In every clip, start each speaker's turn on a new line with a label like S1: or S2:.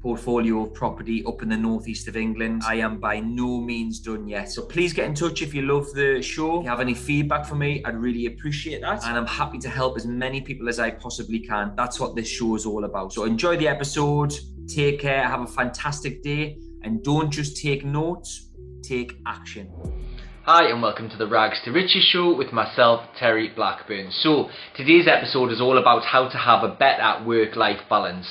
S1: portfolio of property up in the northeast of England. I am by no means done yet. So please get in touch if you love the show. If you have any feedback for me, I'd really appreciate that. And I'm happy to help as many people as I possibly can. That's what this show is all about. So enjoy the episode. Take care, have a fantastic day, and don't just take notes, take action. Hi, and welcome to the Rags to Riches show with myself, Terry Blackburn. So, today's episode is all about how to have a better work life balance.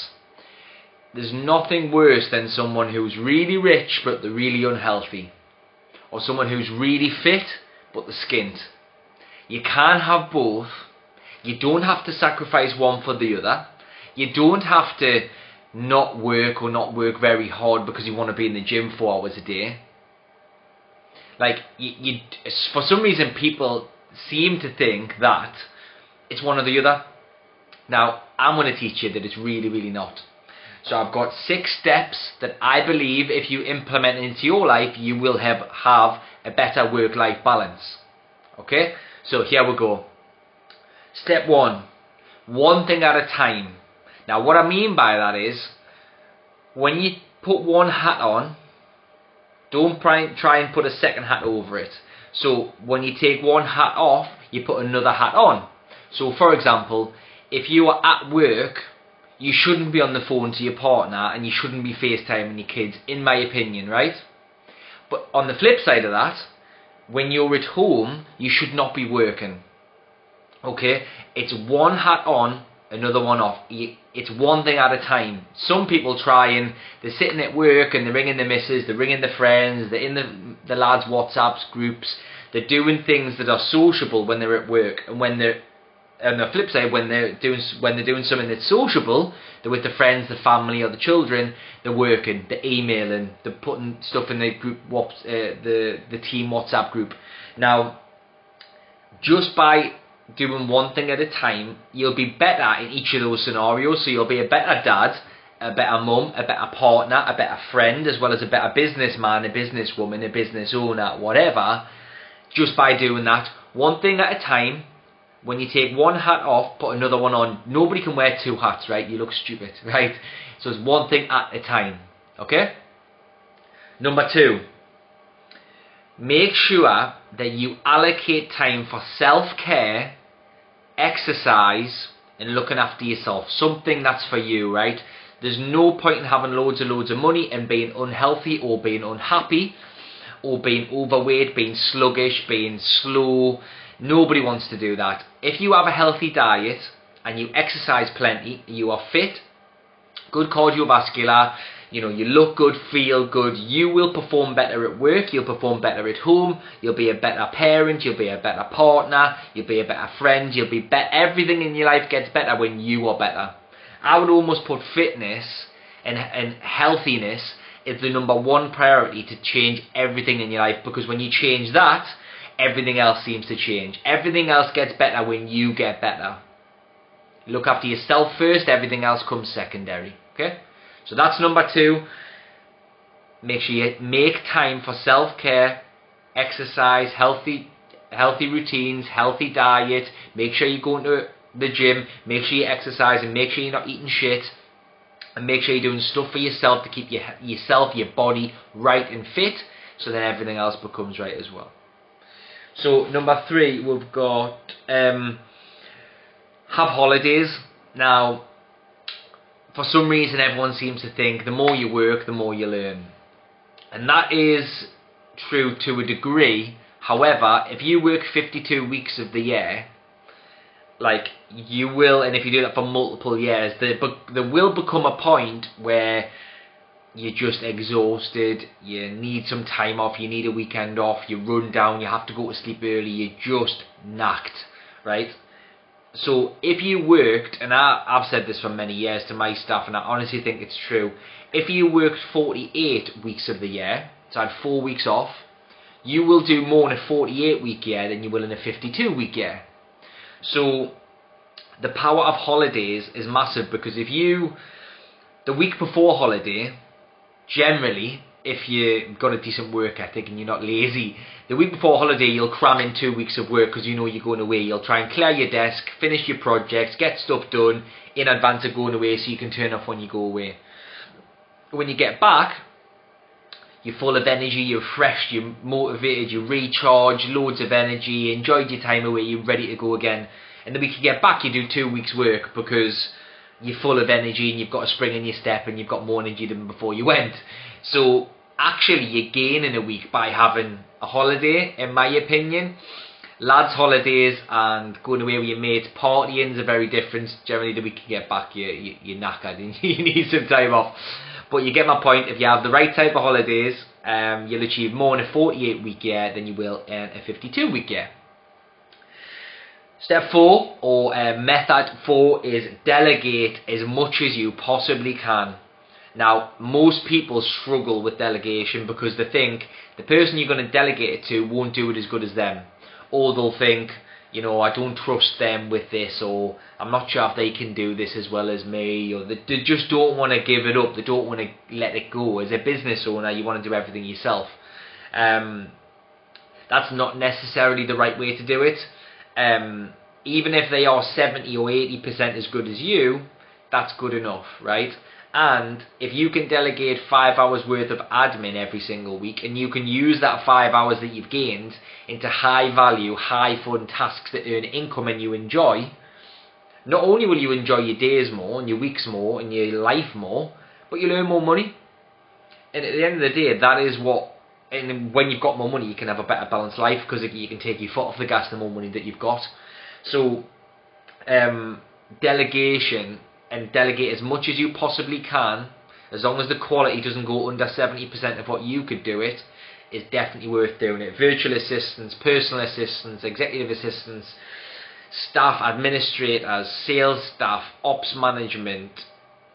S1: There's nothing worse than someone who's really rich but they're really unhealthy, or someone who's really fit but they're skint. You can have both. You don't have to sacrifice one for the other. You don't have to not work or not work very hard because you want to be in the gym four hours a day. Like you, you, for some reason, people seem to think that it's one or the other. Now, I'm going to teach you that it's really, really not. So I've got six steps that I believe if you implement into your life, you will have, have a better work-life balance. Okay? So here we go. Step one, one thing at a time. Now, what I mean by that is, when you put one hat on, don't try, try and put a second hat over it. So, when you take one hat off, you put another hat on. So, for example, if you are at work, you shouldn't be on the phone to your partner and you shouldn't be FaceTiming your kids, in my opinion, right? But on the flip side of that, when you're at home, you should not be working. Okay? It's one hat on, another one off. It's one thing at a time. Some people try and they're sitting at work and they're ringing the missus, they're ringing the friends, they're in the, the lads' WhatsApps groups, they're doing things that are sociable when they're at work, and when they're on the flip side, when they're doing when they're doing something that's sociable, they're with the friends, the family, or the children. They're working, they're emailing, they're putting stuff in the group, uh, the the team WhatsApp group. Now, just by doing one thing at a time, you'll be better in each of those scenarios. So you'll be a better dad, a better mum, a better partner, a better friend, as well as a better businessman, a businesswoman, a business owner, whatever, just by doing that. One thing at a time. When you take one hat off, put another one on. Nobody can wear two hats, right? You look stupid, right? So it's one thing at a time, okay? Number two, make sure that you allocate time for self care, exercise, and looking after yourself. Something that's for you, right? There's no point in having loads and loads of money and being unhealthy or being unhappy or being overweight, being sluggish, being slow. Nobody wants to do that. If you have a healthy diet and you exercise plenty, you are fit, good cardiovascular, you know, you look good, feel good, you will perform better at work, you'll perform better at home, you'll be a better parent, you'll be a better partner, you'll be a better friend, you'll be better, everything in your life gets better when you are better. I would almost put fitness and, and healthiness as the number one priority to change everything in your life because when you change that, everything else seems to change. Everything else gets better when you get better. Look after yourself first, everything else comes secondary. Okay? So that's number two. Make sure you make time for self-care, exercise, healthy healthy routines, healthy diet. Make sure you go into the gym. Make sure you exercise and make sure you're not eating shit. And make sure you're doing stuff for yourself to keep your, yourself, your body right and fit so then everything else becomes right as well. So number three, we've got um, have holidays. Now, for some reason everyone seems to think the more you work, the more you learn. And that is true to a degree. However, if you work 52 weeks of the year, like you will, and if you do that for multiple years, there, but there will become a point where you're just exhausted, you need some time off, you need a weekend off, you run down, you have to go to sleep early, you're just knacked, right? So if you worked, and I, I've said this for many years to my staff, and I honestly think it's true, if you worked 48 weeks of the year, so I had four weeks off, you will do more in a 48 week year than you will in a 52 week year. So the power of holidays is massive because if you, the week before holiday, generally, if you've got a decent work ethic and you're not lazy, the week before holiday you'll cram in two weeks of work because you know you're going away. You'll try and clear your desk, finish your projects, get stuff done in advance of going away so you can turn off when you go away. When you get back, you're full of energy, you're fresh, you're motivated, you recharge, loads of energy, you enjoyed your time away, you're ready to go again. And the week you get back, you do two weeks' work because you're full of energy and you've got a spring in your step and you've got more energy than before you went. So actually you gain in a week by having a holiday, in my opinion. Lads' holidays and going away with your mates, partying are very different. Generally, the week you get back, you, you, you're knackered and you need some time off. But you get my point. If you have the right type of holidays, um, you'll achieve more in a 48 week year than you will in a 52 week year. Step four, or uh, method four, is delegate as much as you possibly can. Now, most people struggle with delegation because they think the person you're going to delegate it to won't do it as good as them. Or they'll think, you know, I don't trust them with this, or I'm not sure if they can do this as well as me, or they, they just don't want to give it up, they don't want to let it go. As a business owner, you want to do everything yourself. Um, that's not necessarily the right way to do it. Um, even if they are 70 or 80% as good as you, that's good enough, right? And if you can delegate five hours worth of admin every single week and you can use that five hours that you've gained into high value, high fun tasks that earn income and you enjoy, not only will you enjoy your days more and your weeks more and your life more, but you'll earn more money. And at the end of the day, that is what. And when you've got more money, you can have a better balanced life because you can take your foot off the gas the more money that you've got. So, um, delegation and delegate as much as you possibly can, as long as the quality doesn't go under 70% of what you could do it, is definitely worth doing it. Virtual assistants, personal assistants, executive assistants, staff administrators, sales staff, ops management,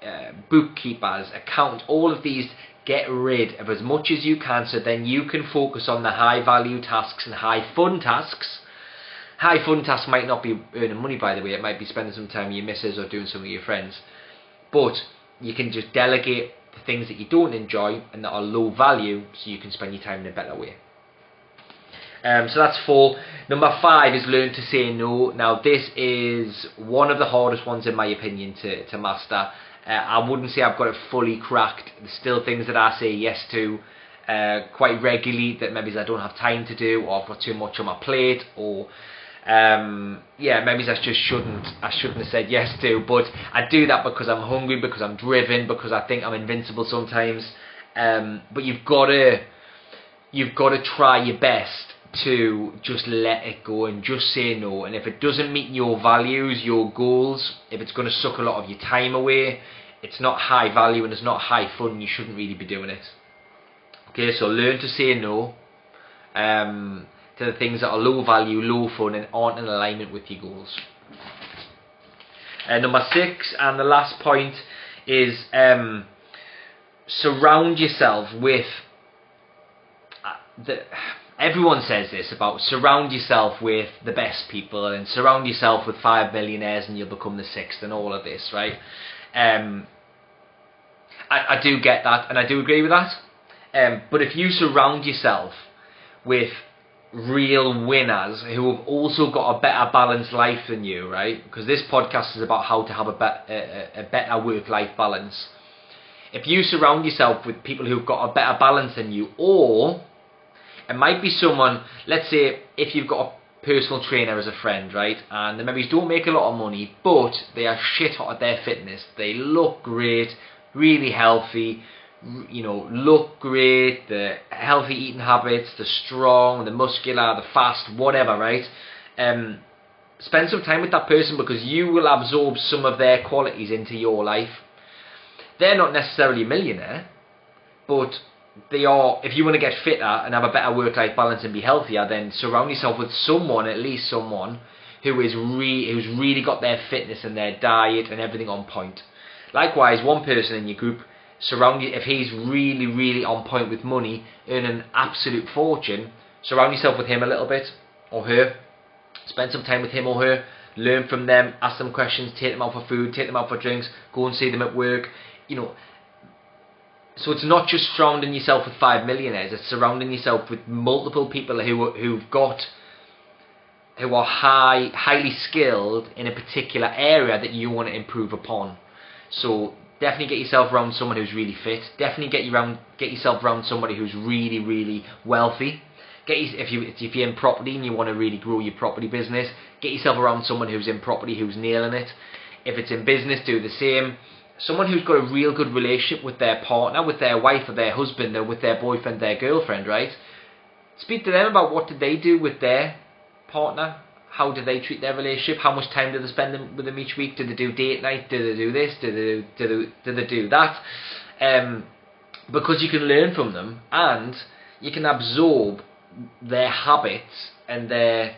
S1: uh, bookkeepers, accountants, all of these get rid of as much as you can so then you can focus on the high value tasks and high fun tasks high fun tasks might not be earning money, by the way. It might be spending some time with your missus or doing some with your friends. But you can just delegate the things that you don't enjoy and that are low value so you can spend your time in a better way. Um, so that's four. Number five is learn to say no. Now, this is one of the hardest ones, in my opinion, to, to master. Uh, I wouldn't say I've got it fully cracked. There's still things that I say yes to uh, quite regularly that maybe I don't have time to do, or I've got too much on my plate, or um, yeah, maybe I just shouldn't I shouldn't have said yes to, but I do that because I'm hungry, because I'm driven, because I think I'm invincible sometimes. Um, but you've got to you've got to try your best to just let it go and just say no. And if it doesn't meet your values, your goals, if it's going to suck a lot of your time away, it's not high value and it's not high fun, you shouldn't really be doing it. Okay, so learn to say no. Um, to the things that are low value, low fun, and aren't in alignment with your goals. Uh, number six, and the last point is um, surround yourself with uh, the. Everyone says this about surround yourself with the best people and surround yourself with five millionaires and you'll become the sixth and all of this, right? Um, I, I do get that and I do agree with that. Um, but if you surround yourself with real winners who have also got a better balanced life than you, right? Because this podcast is about how to have a, be- a, a better work life balance. If you surround yourself with people who've got a better balance than you, or it might be someone, let's say, if you've got a personal trainer as a friend, right? And they maybe don't make a lot of money, but they are shit hot at their fitness. They look great, really healthy, you know, look great, the healthy eating habits, the strong, the muscular, the fast, whatever, right? Um, spend some time with that person because you will absorb some of their qualities into your life. They're not necessarily a millionaire, but they are. If you want to get fitter and have a better work-life balance and be healthier, then surround yourself with someone, at least someone, who is re- who's really got their fitness and their diet and everything on point. Likewise, one person in your group surround you if he's really, really on point with money, earning an absolute fortune. Surround yourself with him a little bit or her. Spend some time with him or her. Learn from them. Ask them questions. Take them out for food. Take them out for drinks. Go and see them at work. You know. So it's not just surrounding yourself with five millionaires. It's surrounding yourself with multiple people who who've got who are high, highly skilled in a particular area that you want to improve upon. So definitely get yourself around someone who's really fit. Definitely get you around, get yourself around somebody who's really, really wealthy. Get if you if you're in property and you want to really grow your property business, get yourself around someone who's in property who's nailing it. If it's in business, do the same. Someone who's got a real good relationship with their partner, with their wife or their husband or with their boyfriend, their girlfriend, right? Speak to them about what did they do with their partner, how do they treat their relationship? How much time do they spend with them each week? Do they do date night? Do they do this? Do they do, do, they, do, they do that? Um, because you can learn from them and you can absorb their habits and their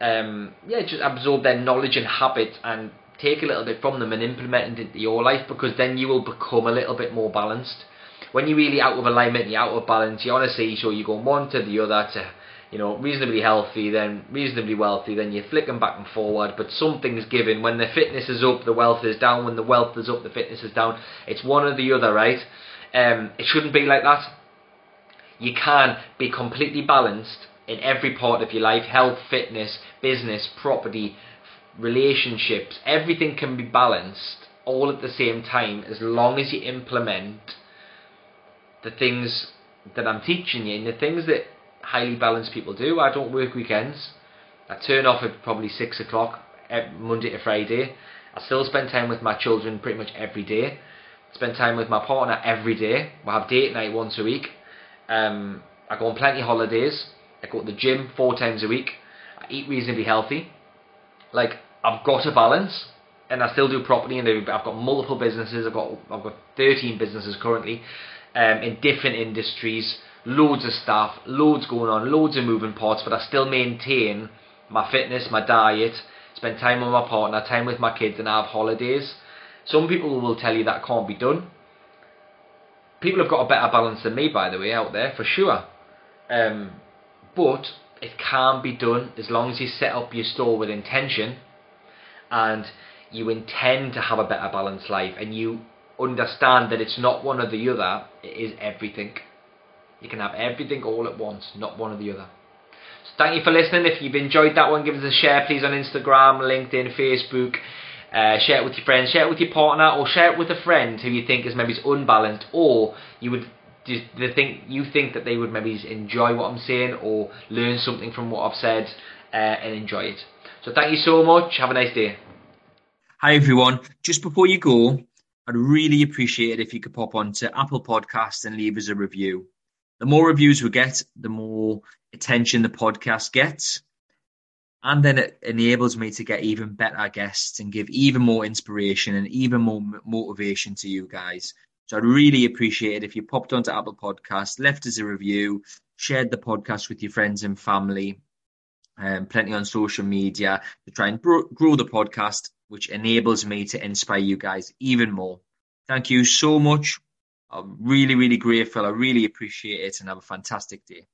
S1: um, yeah, just absorb their knowledge and habits and take a little bit from them and implement it into your life because then you will become a little bit more balanced. When you're really out of alignment, you're out of balance, you honestly so you go one to the other to you know, reasonably healthy, then reasonably wealthy, then you're flicking back and forward, but something's given. When the fitness is up, the wealth is down. When the wealth is up, the fitness is down. It's one or the other, right? Um, it shouldn't be like that. You can be completely balanced in every part of your life health, fitness, business, property, relationships. Everything can be balanced all at the same time as long as you implement the things that I'm teaching you and the things that highly balanced people do. I don't work weekends. I turn off at probably six o'clock Monday to Friday. I still spend time with my children pretty much every day. Spend time with my partner every day. We have date night once a week. Um, I go on plenty of holidays. I go to the gym four times a week. I eat reasonably healthy. Like I've got a balance, and I still do property. And I've got multiple businesses. I've got I've got 13 businesses currently, um, in different industries loads of stuff, loads going on, loads of moving parts, but I still maintain my fitness, my diet, spend time with my partner, time with my kids, and I have holidays. Some people will tell you that can't be done. People have got a better balance than me, by the way, out there for sure. Um, but it can be done as long as you set up your store with intention and you intend to have a better balanced life and you understand that it's not one or the other, it is everything. You can have everything all at once, not one or the other. So thank you for listening. If you've enjoyed that one, give us a share, please, on Instagram, LinkedIn, Facebook. Uh, share it with your friends, share it with your partner, or share it with a friend who you think is maybe unbalanced, or you would think you think that they would maybe enjoy what I'm saying or learn something from what I've said uh, and enjoy it. So thank you so much. Have a nice day.
S2: Hi everyone. Just before you go, I'd really appreciate it if you could pop onto Apple Podcasts and leave us a review the more reviews we get, the more attention the podcast gets. And then it enables me to get even better guests and give even more inspiration and even more motivation to you guys. So I'd really appreciate it if you popped onto Apple Podcasts, left us a review, shared the podcast with your friends and family, um, plenty on social media to try and grow, grow the podcast, which enables me to inspire you guys even more. Thank you so much. I'm really, really grateful. I really appreciate it and have a fantastic day.